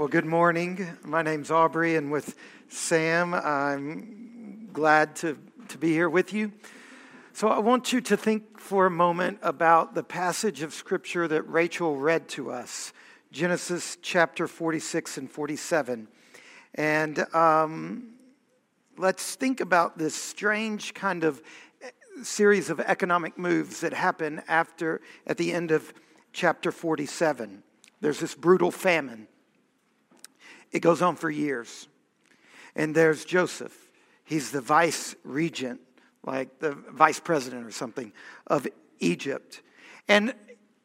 Well, good morning. My name's Aubrey, and with Sam, I'm glad to, to be here with you. So, I want you to think for a moment about the passage of Scripture that Rachel read to us Genesis chapter 46 and 47. And um, let's think about this strange kind of series of economic moves that happen after, at the end of chapter 47. There's this brutal famine. It goes on for years. And there's Joseph. He's the vice regent, like the vice president or something of Egypt. And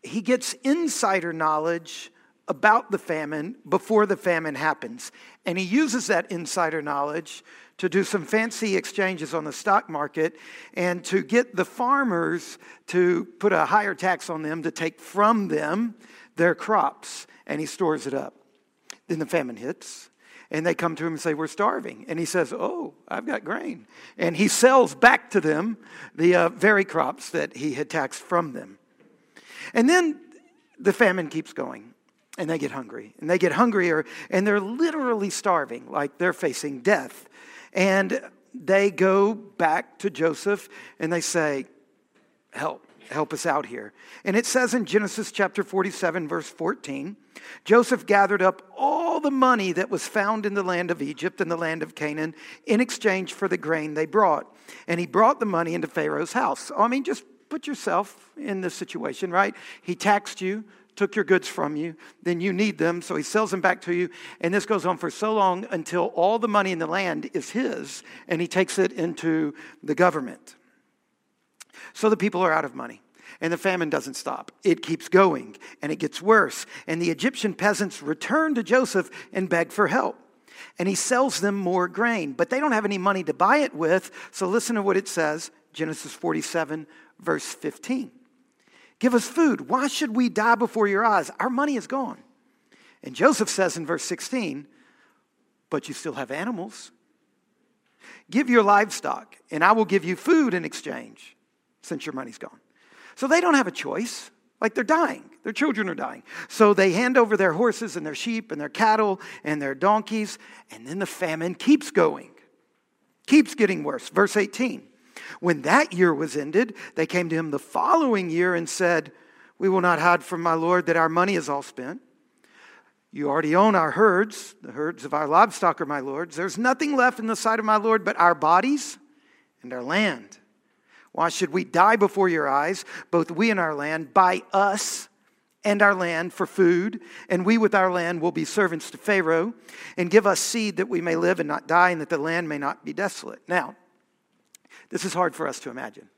he gets insider knowledge about the famine before the famine happens. And he uses that insider knowledge to do some fancy exchanges on the stock market and to get the farmers to put a higher tax on them to take from them their crops. And he stores it up. Then the famine hits. And they come to him and say, We're starving. And he says, Oh, I've got grain. And he sells back to them the uh, very crops that he had taxed from them. And then the famine keeps going and they get hungry and they get hungrier and they're literally starving like they're facing death and they go back to joseph and they say help help us out here and it says in genesis chapter 47 verse 14 joseph gathered up all the money that was found in the land of egypt and the land of canaan in exchange for the grain they brought and he brought the money into pharaoh's house i mean just put yourself in this situation right he taxed you took your goods from you, then you need them, so he sells them back to you. And this goes on for so long until all the money in the land is his, and he takes it into the government. So the people are out of money. And the famine doesn't stop. It keeps going and it gets worse. And the Egyptian peasants return to Joseph and beg for help. And he sells them more grain, but they don't have any money to buy it with. So listen to what it says Genesis 47, verse 15. Give us food. Why should we die before your eyes? Our money is gone. And Joseph says in verse 16, But you still have animals. Give your livestock, and I will give you food in exchange since your money's gone. So they don't have a choice. Like they're dying. Their children are dying. So they hand over their horses and their sheep and their cattle and their donkeys, and then the famine keeps going, keeps getting worse. Verse 18. When that year was ended, they came to him the following year and said, We will not hide from my Lord that our money is all spent. You already own our herds, the herds of our livestock are my Lord's. There's nothing left in the sight of my Lord but our bodies and our land. Why should we die before your eyes, both we and our land, by us and our land for food, and we with our land will be servants to Pharaoh, and give us seed that we may live and not die, and that the land may not be desolate. Now, this is hard for us to imagine.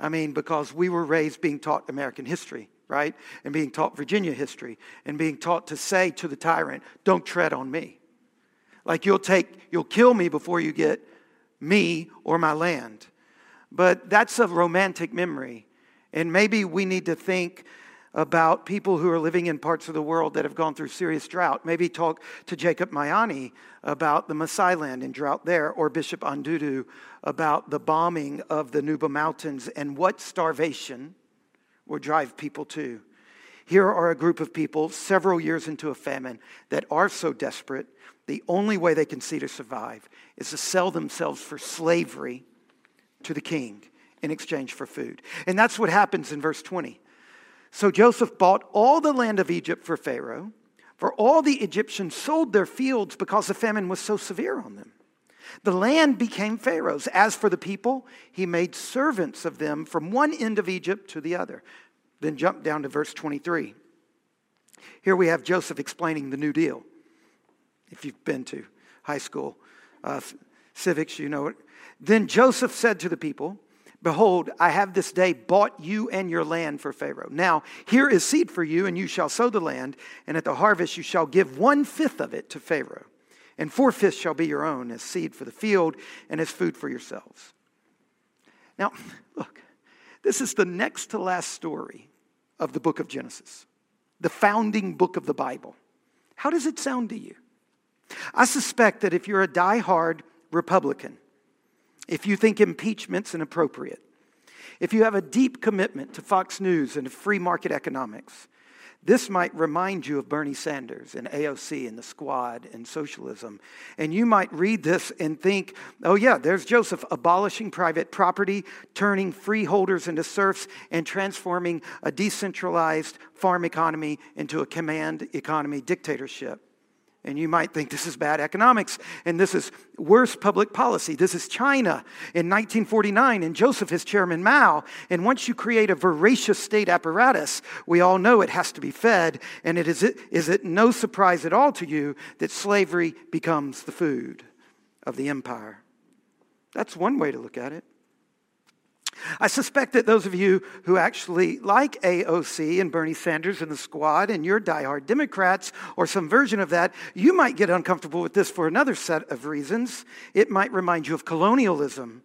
I mean, because we were raised being taught American history, right? And being taught Virginia history, and being taught to say to the tyrant, don't tread on me. Like you'll take, you'll kill me before you get me or my land. But that's a romantic memory. And maybe we need to think about people who are living in parts of the world that have gone through serious drought. Maybe talk to Jacob Mayani about the Maasai land and drought there, or Bishop Andudu about the bombing of the Nuba Mountains and what starvation will drive people to. Here are a group of people several years into a famine that are so desperate, the only way they can see to survive is to sell themselves for slavery to the king in exchange for food. And that's what happens in verse 20. So Joseph bought all the land of Egypt for Pharaoh, for all the Egyptians sold their fields because the famine was so severe on them. The land became Pharaoh's. As for the people, he made servants of them from one end of Egypt to the other. Then jump down to verse 23. Here we have Joseph explaining the New Deal. If you've been to high school uh, civics, you know it. Then Joseph said to the people, Behold, I have this day bought you and your land for Pharaoh. Now, here is seed for you, and you shall sow the land, and at the harvest you shall give one fifth of it to Pharaoh, and four fifths shall be your own as seed for the field and as food for yourselves. Now, look, this is the next to last story of the book of Genesis, the founding book of the Bible. How does it sound to you? I suspect that if you're a die-hard Republican, if you think impeachment's inappropriate, if you have a deep commitment to Fox News and to free market economics, This might remind you of Bernie Sanders and AOC and the squad and socialism. And you might read this and think, oh, yeah, there's Joseph abolishing private property, turning freeholders into serfs, and transforming a decentralized farm economy into a command economy dictatorship. And you might think this is bad economics and this is worse public policy. This is China in 1949 and Joseph is Chairman Mao. And once you create a voracious state apparatus, we all know it has to be fed. And it is, is it no surprise at all to you that slavery becomes the food of the empire? That's one way to look at it. I suspect that those of you who actually like AOC and Bernie Sanders and the squad and you're diehard Democrats or some version of that, you might get uncomfortable with this for another set of reasons. It might remind you of colonialism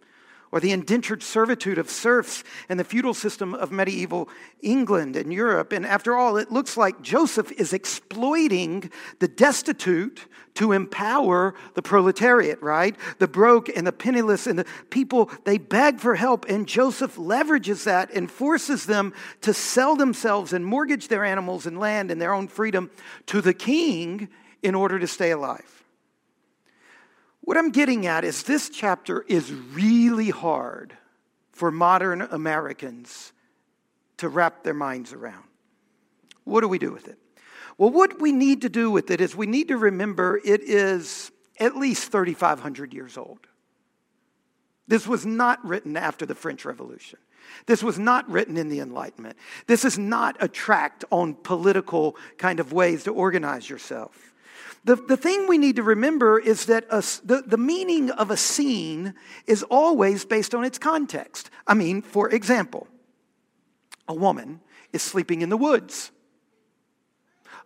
or the indentured servitude of serfs and the feudal system of medieval England and Europe. And after all, it looks like Joseph is exploiting the destitute to empower the proletariat, right? The broke and the penniless and the people, they beg for help, and Joseph leverages that and forces them to sell themselves and mortgage their animals and land and their own freedom to the king in order to stay alive. What I'm getting at is this chapter is really hard for modern Americans to wrap their minds around. What do we do with it? Well, what we need to do with it is we need to remember it is at least 3,500 years old. This was not written after the French Revolution. This was not written in the Enlightenment. This is not a tract on political kind of ways to organize yourself. The, the thing we need to remember is that a, the, the meaning of a scene is always based on its context. I mean, for example, a woman is sleeping in the woods.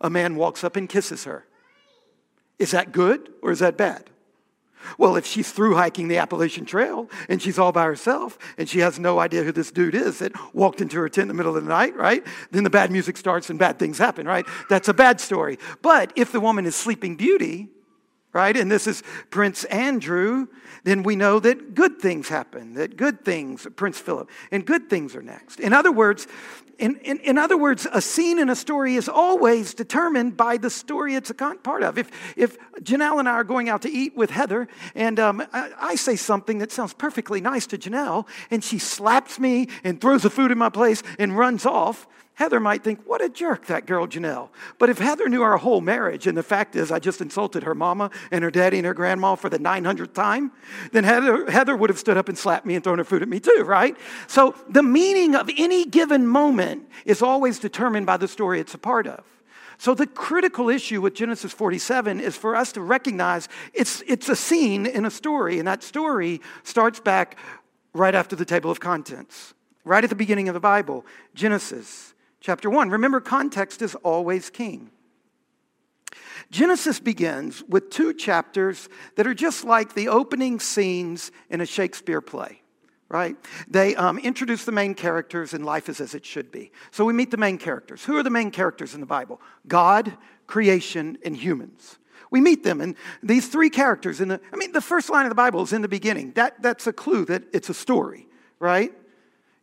A man walks up and kisses her. Is that good or is that bad? Well, if she's through hiking the Appalachian Trail and she's all by herself and she has no idea who this dude is that walked into her tent in the middle of the night, right? Then the bad music starts and bad things happen, right? That's a bad story. But if the woman is Sleeping Beauty, right? And this is Prince Andrew, then we know that good things happen, that good things, Prince Philip, and good things are next. In other words, in, in, in other words, a scene in a story is always determined by the story it's a part of. If, if Janelle and I are going out to eat with Heather, and um, I, I say something that sounds perfectly nice to Janelle, and she slaps me and throws the food in my place and runs off, Heather might think, what a jerk, that girl Janelle. But if Heather knew our whole marriage, and the fact is I just insulted her mama and her daddy and her grandma for the 900th time, then Heather, Heather would have stood up and slapped me and thrown her food at me too, right? So the meaning of any given moment is always determined by the story it's a part of. So the critical issue with Genesis 47 is for us to recognize it's, it's a scene in a story, and that story starts back right after the table of contents, right at the beginning of the Bible, Genesis chapter 1. Remember, context is always king. Genesis begins with two chapters that are just like the opening scenes in a Shakespeare play, right? They um, introduce the main characters, and life is as it should be. So we meet the main characters. Who are the main characters in the Bible? God, creation, and humans. We meet them, and these three characters in the, I mean, the first line of the Bible is in the beginning. That, that's a clue that it's a story, right?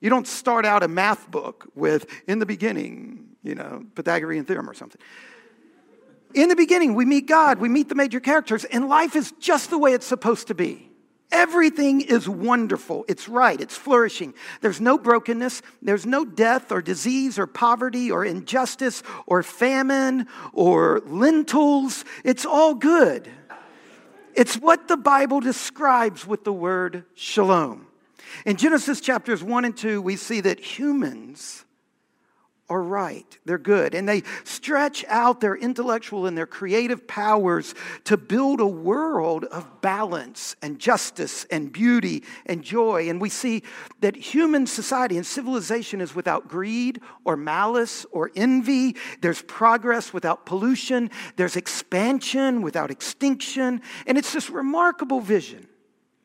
You don't start out a math book with, in the beginning, you know, Pythagorean theorem or something. In the beginning, we meet God, we meet the major characters, and life is just the way it's supposed to be. Everything is wonderful. It's right. It's flourishing. There's no brokenness. There's no death or disease or poverty or injustice or famine or lentils. It's all good. It's what the Bible describes with the word shalom. In Genesis chapters 1 and 2, we see that humans are right. They're good. And they stretch out their intellectual and their creative powers to build a world of balance and justice and beauty and joy. And we see that human society and civilization is without greed or malice or envy. There's progress without pollution. There's expansion without extinction. And it's this remarkable vision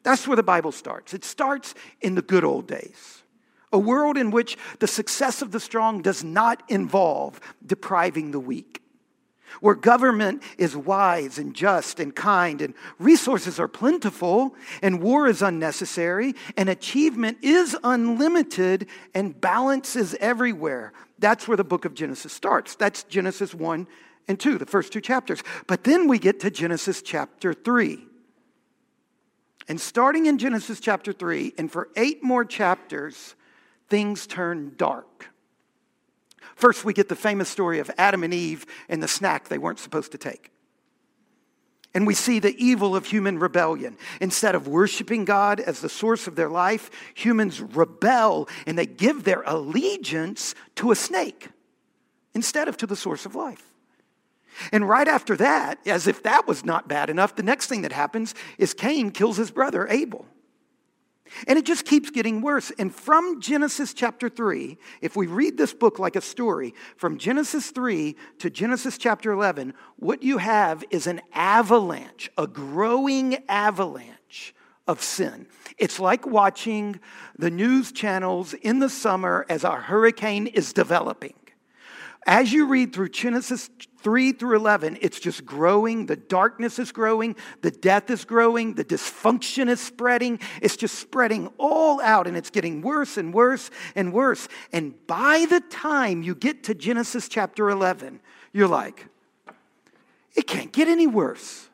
that's where the Bible starts. It starts in the good old days. A world in which the success of the strong does not involve depriving the weak. Where government is wise and just and kind, and resources are plentiful, and war is unnecessary, and achievement is unlimited, and balance is everywhere. That's where the book of Genesis starts. That's Genesis 1 and 2, the first two chapters. But then we get to Genesis chapter 3. And starting in Genesis chapter 3, and for eight more chapters, things turn dark. First, we get the famous story of Adam and Eve and the snack they weren't supposed to take. And we see the evil of human rebellion. Instead of worshiping God as the source of their life, humans rebel and they give their allegiance to a snake instead of to the source of life. And right after that, as if that was not bad enough, the next thing that happens is Cain kills his brother Abel. And it just keeps getting worse. And from Genesis chapter 3, if we read this book like a story, from Genesis 3 to Genesis chapter 11, what you have is an avalanche, a growing avalanche of sin. It's like watching the news channels in the summer as a hurricane is developing. As you read through Genesis 3 through 11, it's just growing. The darkness is growing. The death is growing. The dysfunction is spreading. It's just spreading all out and it's getting worse and worse and worse. And by the time you get to Genesis chapter 11, you're like, it can't get any worse.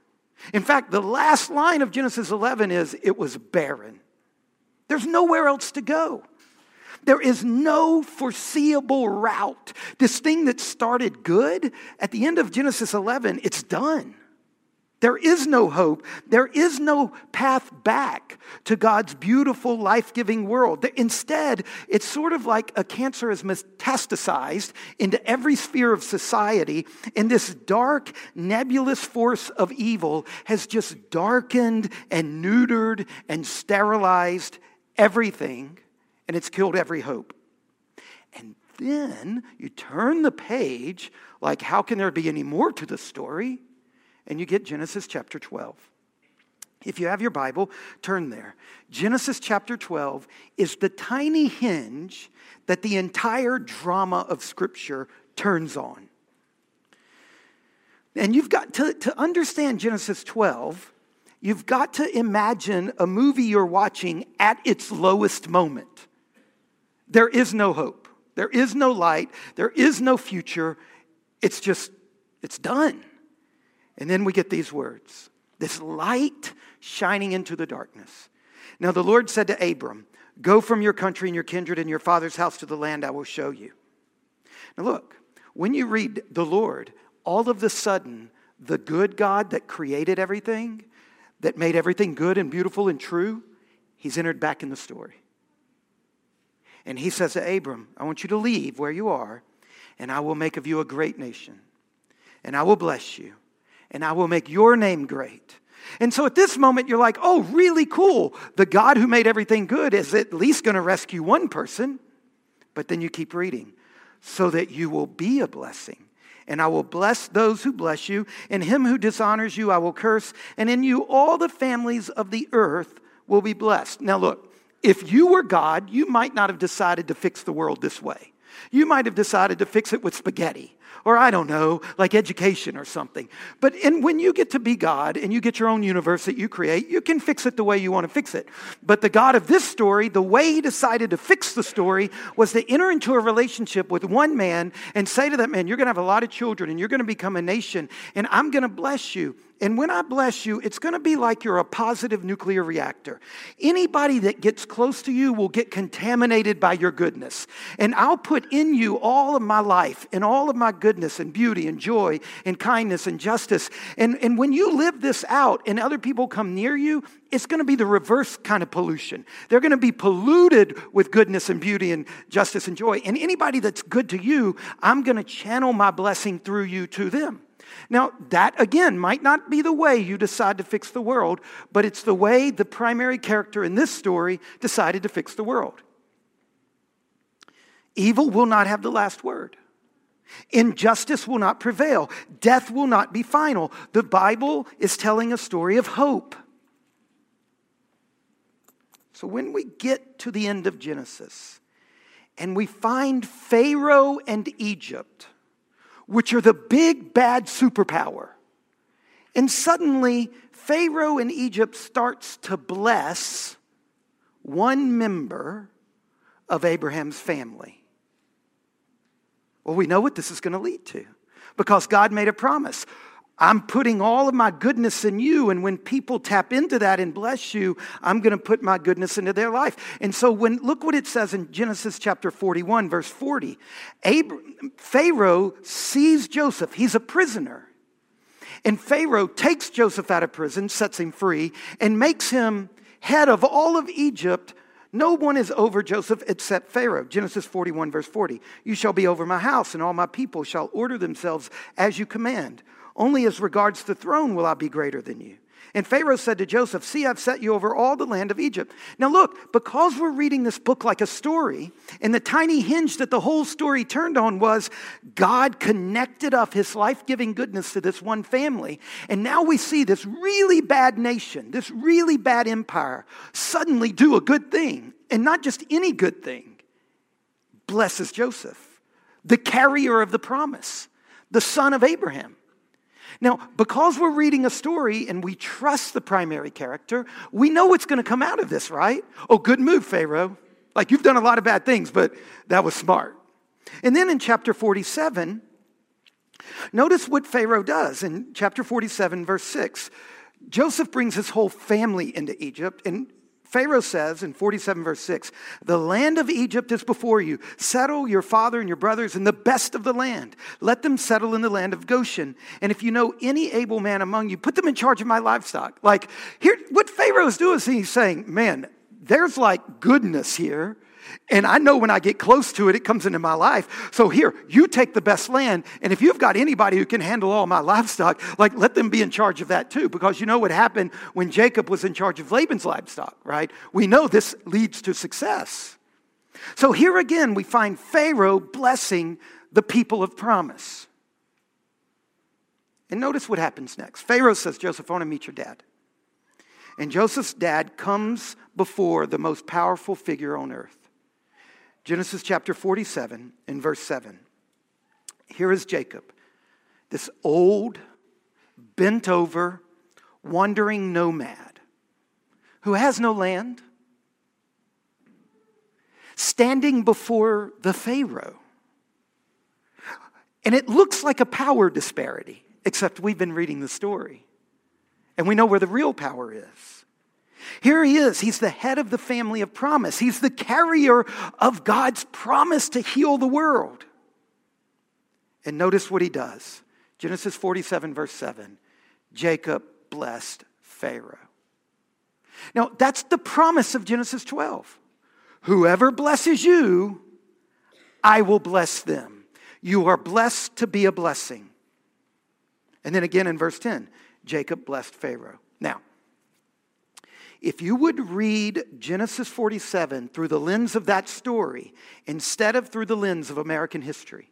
In fact, the last line of Genesis 11 is, it was barren. There's nowhere else to go. There is no foreseeable route. This thing that started good, at the end of Genesis 11, it's done. There is no hope. There is no path back to God's beautiful, life giving world. Instead, it's sort of like a cancer has metastasized into every sphere of society, and this dark, nebulous force of evil has just darkened and neutered and sterilized everything and it's killed every hope. And then you turn the page, like, how can there be any more to the story? And you get Genesis chapter 12. If you have your Bible, turn there. Genesis chapter 12 is the tiny hinge that the entire drama of Scripture turns on. And you've got to, to understand Genesis 12, you've got to imagine a movie you're watching at its lowest moment. There is no hope. There is no light. There is no future. It's just, it's done. And then we get these words this light shining into the darkness. Now the Lord said to Abram, Go from your country and your kindred and your father's house to the land I will show you. Now look, when you read the Lord, all of the sudden, the good God that created everything, that made everything good and beautiful and true, he's entered back in the story. And he says to Abram, I want you to leave where you are, and I will make of you a great nation. And I will bless you, and I will make your name great. And so at this moment, you're like, oh, really cool. The God who made everything good is at least going to rescue one person. But then you keep reading, so that you will be a blessing. And I will bless those who bless you, and him who dishonors you I will curse, and in you all the families of the earth will be blessed. Now, look, if you were God, you might not have decided to fix the world this way. You might have decided to fix it with spaghetti or I don't know, like education or something. But in, when you get to be God and you get your own universe that you create, you can fix it the way you want to fix it. But the God of this story, the way he decided to fix the story was to enter into a relationship with one man and say to that man, You're going to have a lot of children and you're going to become a nation, and I'm going to bless you. And when I bless you, it's going to be like you're a positive nuclear reactor. Anybody that gets close to you will get contaminated by your goodness. And I'll put in you all of my life and all of my goodness and beauty and joy and kindness and justice. And, and when you live this out and other people come near you, it's going to be the reverse kind of pollution. They're going to be polluted with goodness and beauty and justice and joy. And anybody that's good to you, I'm going to channel my blessing through you to them. Now, that again might not be the way you decide to fix the world, but it's the way the primary character in this story decided to fix the world. Evil will not have the last word. Injustice will not prevail. Death will not be final. The Bible is telling a story of hope. So when we get to the end of Genesis and we find Pharaoh and Egypt, which are the big bad superpower. And suddenly, Pharaoh in Egypt starts to bless one member of Abraham's family. Well, we know what this is going to lead to because God made a promise. I'm putting all of my goodness in you. And when people tap into that and bless you, I'm going to put my goodness into their life. And so when, look what it says in Genesis chapter 41, verse 40. Abram, Pharaoh sees Joseph. He's a prisoner. And Pharaoh takes Joseph out of prison, sets him free, and makes him head of all of Egypt. No one is over Joseph except Pharaoh. Genesis 41, verse 40. You shall be over my house, and all my people shall order themselves as you command. Only as regards the throne will I be greater than you. And Pharaoh said to Joseph, See, I've set you over all the land of Egypt. Now, look, because we're reading this book like a story, and the tiny hinge that the whole story turned on was God connected up his life giving goodness to this one family. And now we see this really bad nation, this really bad empire, suddenly do a good thing. And not just any good thing, blesses Joseph, the carrier of the promise, the son of Abraham. Now, because we're reading a story and we trust the primary character, we know what's going to come out of this, right? Oh, good move, Pharaoh. Like you've done a lot of bad things, but that was smart. And then in chapter 47, notice what Pharaoh does in chapter 47, verse 6. Joseph brings his whole family into Egypt, and Pharaoh says in 47, verse 6, The land of Egypt is before you. Settle your father and your brothers in the best of the land. Let them settle in the land of Goshen. And if you know any able man among you, put them in charge of my livestock. Like, here, what Pharaoh is doing is he's saying, Man, there's like goodness here. And I know when I get close to it, it comes into my life. So here, you take the best land. And if you've got anybody who can handle all my livestock, like let them be in charge of that too. Because you know what happened when Jacob was in charge of Laban's livestock, right? We know this leads to success. So here again, we find Pharaoh blessing the people of promise. And notice what happens next. Pharaoh says, Joseph, I want to meet your dad. And Joseph's dad comes before the most powerful figure on earth. Genesis chapter 47 and verse 7. Here is Jacob, this old, bent over, wandering nomad who has no land, standing before the Pharaoh. And it looks like a power disparity, except we've been reading the story. And we know where the real power is. Here he is. He's the head of the family of promise. He's the carrier of God's promise to heal the world. And notice what he does Genesis 47, verse 7 Jacob blessed Pharaoh. Now, that's the promise of Genesis 12. Whoever blesses you, I will bless them. You are blessed to be a blessing. And then again in verse 10, Jacob blessed Pharaoh. Now, if you would read Genesis 47 through the lens of that story instead of through the lens of American history,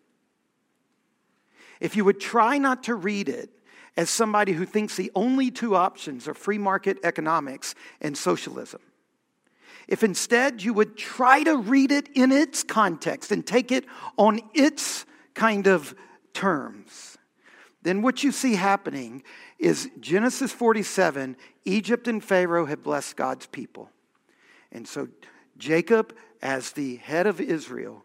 if you would try not to read it as somebody who thinks the only two options are free market economics and socialism, if instead you would try to read it in its context and take it on its kind of terms, then what you see happening is Genesis 47, Egypt and Pharaoh had blessed God's people. And so Jacob, as the head of Israel,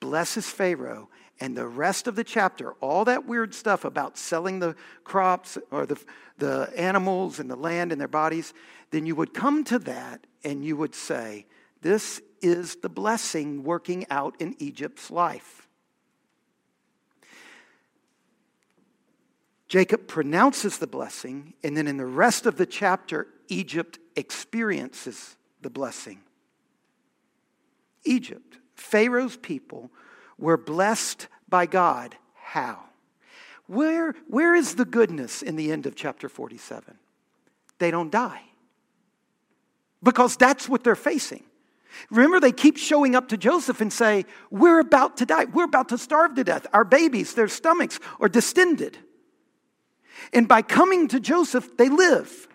blesses Pharaoh. And the rest of the chapter, all that weird stuff about selling the crops or the, the animals and the land and their bodies, then you would come to that and you would say, This is the blessing working out in Egypt's life. Jacob pronounces the blessing, and then in the rest of the chapter, Egypt experiences the blessing. Egypt, Pharaoh's people, were blessed by God. How? Where, where is the goodness in the end of chapter 47? They don't die. Because that's what they're facing. Remember, they keep showing up to Joseph and say, We're about to die. We're about to starve to death. Our babies, their stomachs are distended. And by coming to Joseph, they live.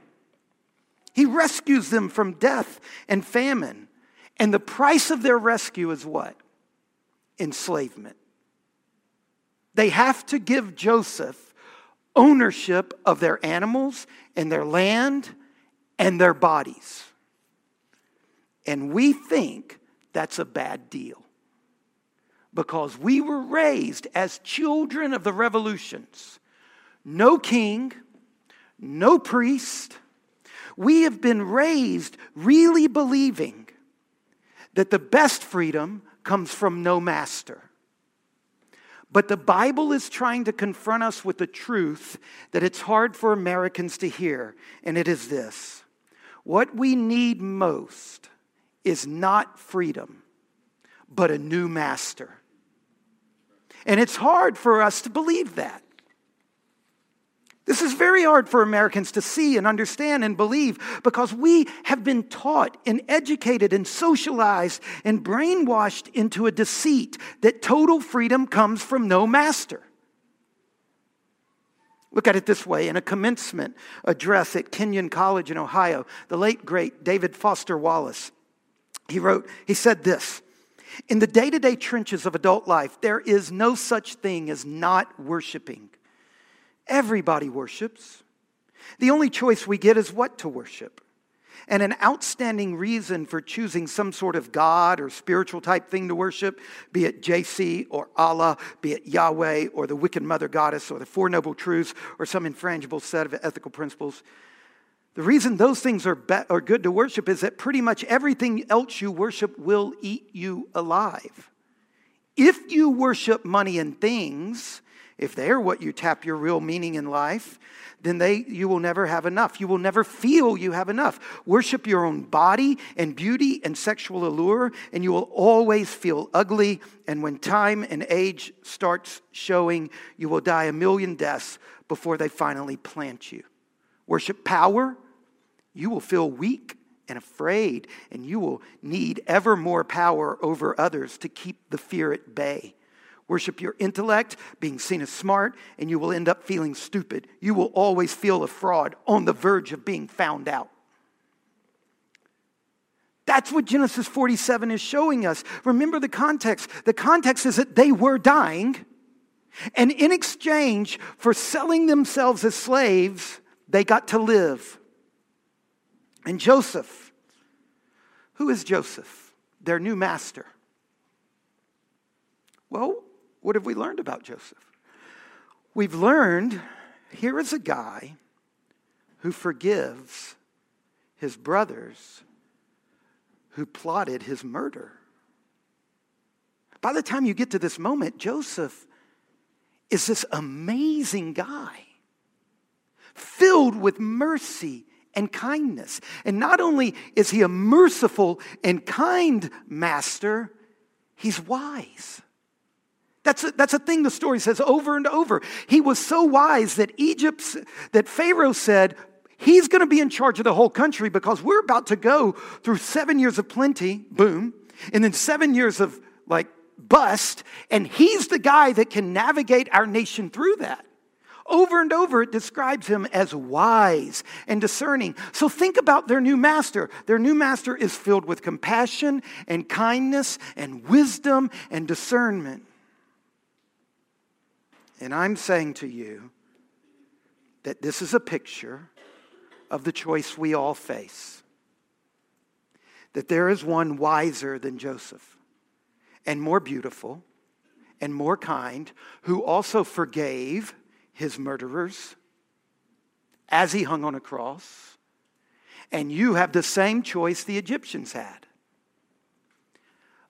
He rescues them from death and famine. And the price of their rescue is what? Enslavement. They have to give Joseph ownership of their animals and their land and their bodies. And we think that's a bad deal. because we were raised as children of the revolutions. No king, no priest. We have been raised really believing that the best freedom comes from no master. But the Bible is trying to confront us with the truth that it's hard for Americans to hear, and it is this what we need most is not freedom, but a new master. And it's hard for us to believe that. This is very hard for Americans to see and understand and believe because we have been taught and educated and socialized and brainwashed into a deceit that total freedom comes from no master. Look at it this way in a commencement address at Kenyon College in Ohio, the late great David Foster Wallace, he wrote, he said this In the day to day trenches of adult life, there is no such thing as not worshiping. Everybody worships. The only choice we get is what to worship. And an outstanding reason for choosing some sort of God or spiritual type thing to worship, be it JC or Allah, be it Yahweh or the wicked mother goddess or the Four Noble Truths or some infrangible set of ethical principles. The reason those things are, be- are good to worship is that pretty much everything else you worship will eat you alive. If you worship money and things, if they're what you tap your real meaning in life, then they, you will never have enough. You will never feel you have enough. Worship your own body and beauty and sexual allure, and you will always feel ugly. And when time and age starts showing, you will die a million deaths before they finally plant you. Worship power, you will feel weak and afraid, and you will need ever more power over others to keep the fear at bay. Worship your intellect, being seen as smart, and you will end up feeling stupid. You will always feel a fraud on the verge of being found out. That's what Genesis 47 is showing us. Remember the context. The context is that they were dying, and in exchange for selling themselves as slaves, they got to live. And Joseph, who is Joseph? Their new master. Well, what have we learned about Joseph? We've learned here is a guy who forgives his brothers who plotted his murder. By the time you get to this moment, Joseph is this amazing guy filled with mercy and kindness. And not only is he a merciful and kind master, he's wise. That's a, that's a thing the story says over and over. He was so wise that Egypt, that Pharaoh said, he's going to be in charge of the whole country because we're about to go through seven years of plenty, boom, and then seven years of like bust, and he's the guy that can navigate our nation through that. Over and over, it describes him as wise and discerning. So think about their new master. Their new master is filled with compassion and kindness and wisdom and discernment. And I'm saying to you that this is a picture of the choice we all face. That there is one wiser than Joseph and more beautiful and more kind who also forgave his murderers as he hung on a cross. And you have the same choice the Egyptians had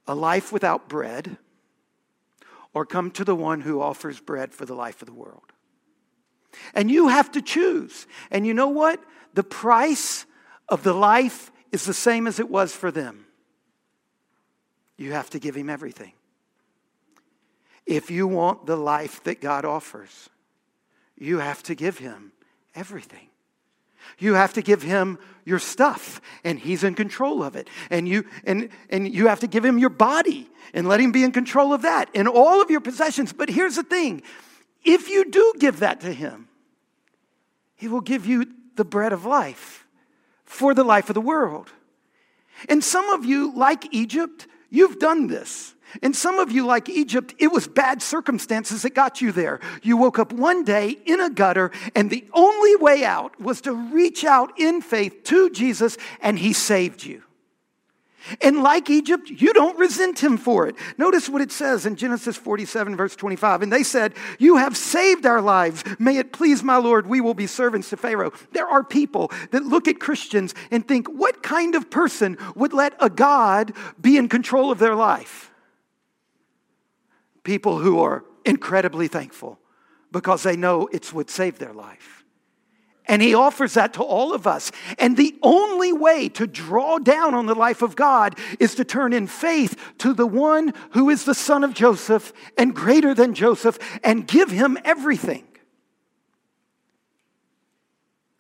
a life without bread or come to the one who offers bread for the life of the world. And you have to choose. And you know what? The price of the life is the same as it was for them. You have to give him everything. If you want the life that God offers, you have to give him everything. You have to give him your stuff, and he's in control of it. And you, and, and you have to give him your body and let him be in control of that and all of your possessions. But here's the thing if you do give that to him, he will give you the bread of life for the life of the world. And some of you, like Egypt, you've done this. And some of you, like Egypt, it was bad circumstances that got you there. You woke up one day in a gutter, and the only way out was to reach out in faith to Jesus, and He saved you. And like Egypt, you don't resent him for it. Notice what it says in Genesis 47, verse 25. And they said, You have saved our lives. May it please my Lord, we will be servants to Pharaoh. There are people that look at Christians and think, What kind of person would let a God be in control of their life? People who are incredibly thankful because they know it's what saved their life. And he offers that to all of us. And the only way to draw down on the life of God is to turn in faith to the one who is the son of Joseph and greater than Joseph and give him everything.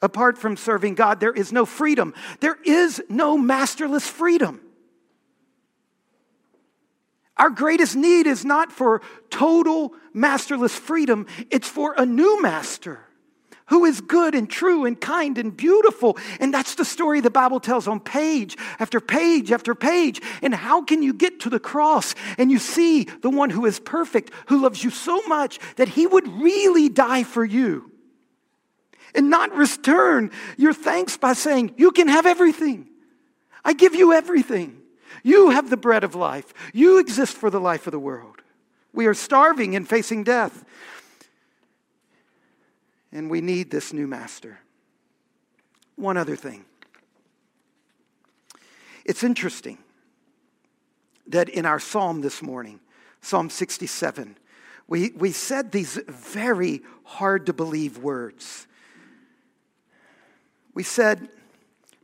Apart from serving God, there is no freedom. There is no masterless freedom. Our greatest need is not for total masterless freedom, it's for a new master who is good and true and kind and beautiful. And that's the story the Bible tells on page after page after page. And how can you get to the cross and you see the one who is perfect, who loves you so much that he would really die for you? And not return your thanks by saying, You can have everything. I give you everything. You have the bread of life. You exist for the life of the world. We are starving and facing death and we need this new master. One other thing. It's interesting that in our psalm this morning, Psalm 67, we, we said these very hard to believe words. We said,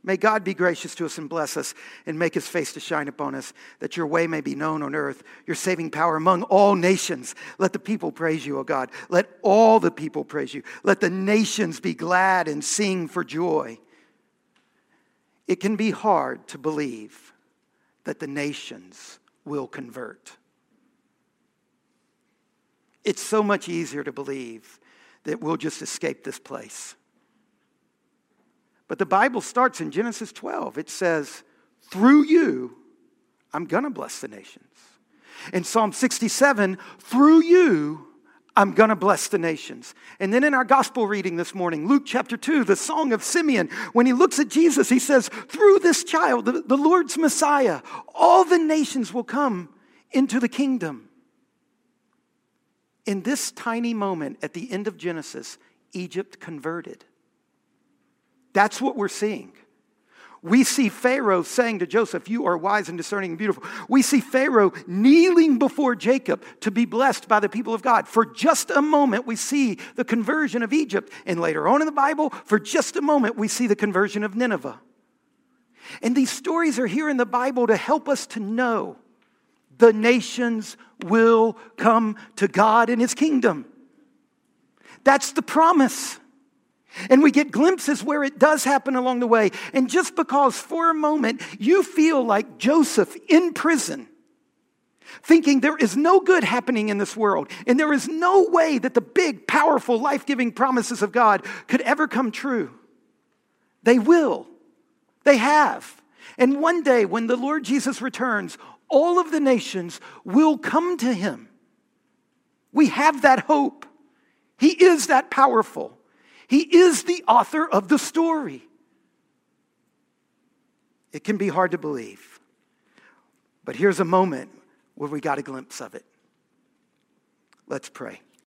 May God be gracious to us and bless us and make his face to shine upon us, that your way may be known on earth, your saving power among all nations. Let the people praise you, O God. Let all the people praise you. Let the nations be glad and sing for joy. It can be hard to believe that the nations will convert. It's so much easier to believe that we'll just escape this place. But the Bible starts in Genesis 12. It says, Through you, I'm going to bless the nations. In Psalm 67, through you, I'm going to bless the nations. And then in our gospel reading this morning, Luke chapter 2, the song of Simeon, when he looks at Jesus, he says, Through this child, the, Lord's Messiah, all the nations will come into the kingdom. In this tiny moment at the end of Genesis, Egypt converted. That's what we're seeing. We see Pharaoh saying to Joseph, You are wise and discerning and beautiful. We see Pharaoh kneeling before Jacob to be blessed by the people of God. For just a moment, we see the conversion of Egypt. And later on in the Bible, for just a moment, we see the conversion of Nineveh. And these stories are here in the Bible to help us to know the nations will come to God in his kingdom. That's the promise. And we get glimpses where it does happen along the way. And just because for a moment you feel like Joseph in prison, thinking there is no good happening in this world, and there is no way that the big, powerful, life giving promises of God could ever come true, they will. They have. And one day, when the Lord Jesus returns, all of the nations will come to him. We have that hope. He is that powerful. He is the author of the story. It can be hard to believe. But here's a moment where we got a glimpse of it. Let's pray.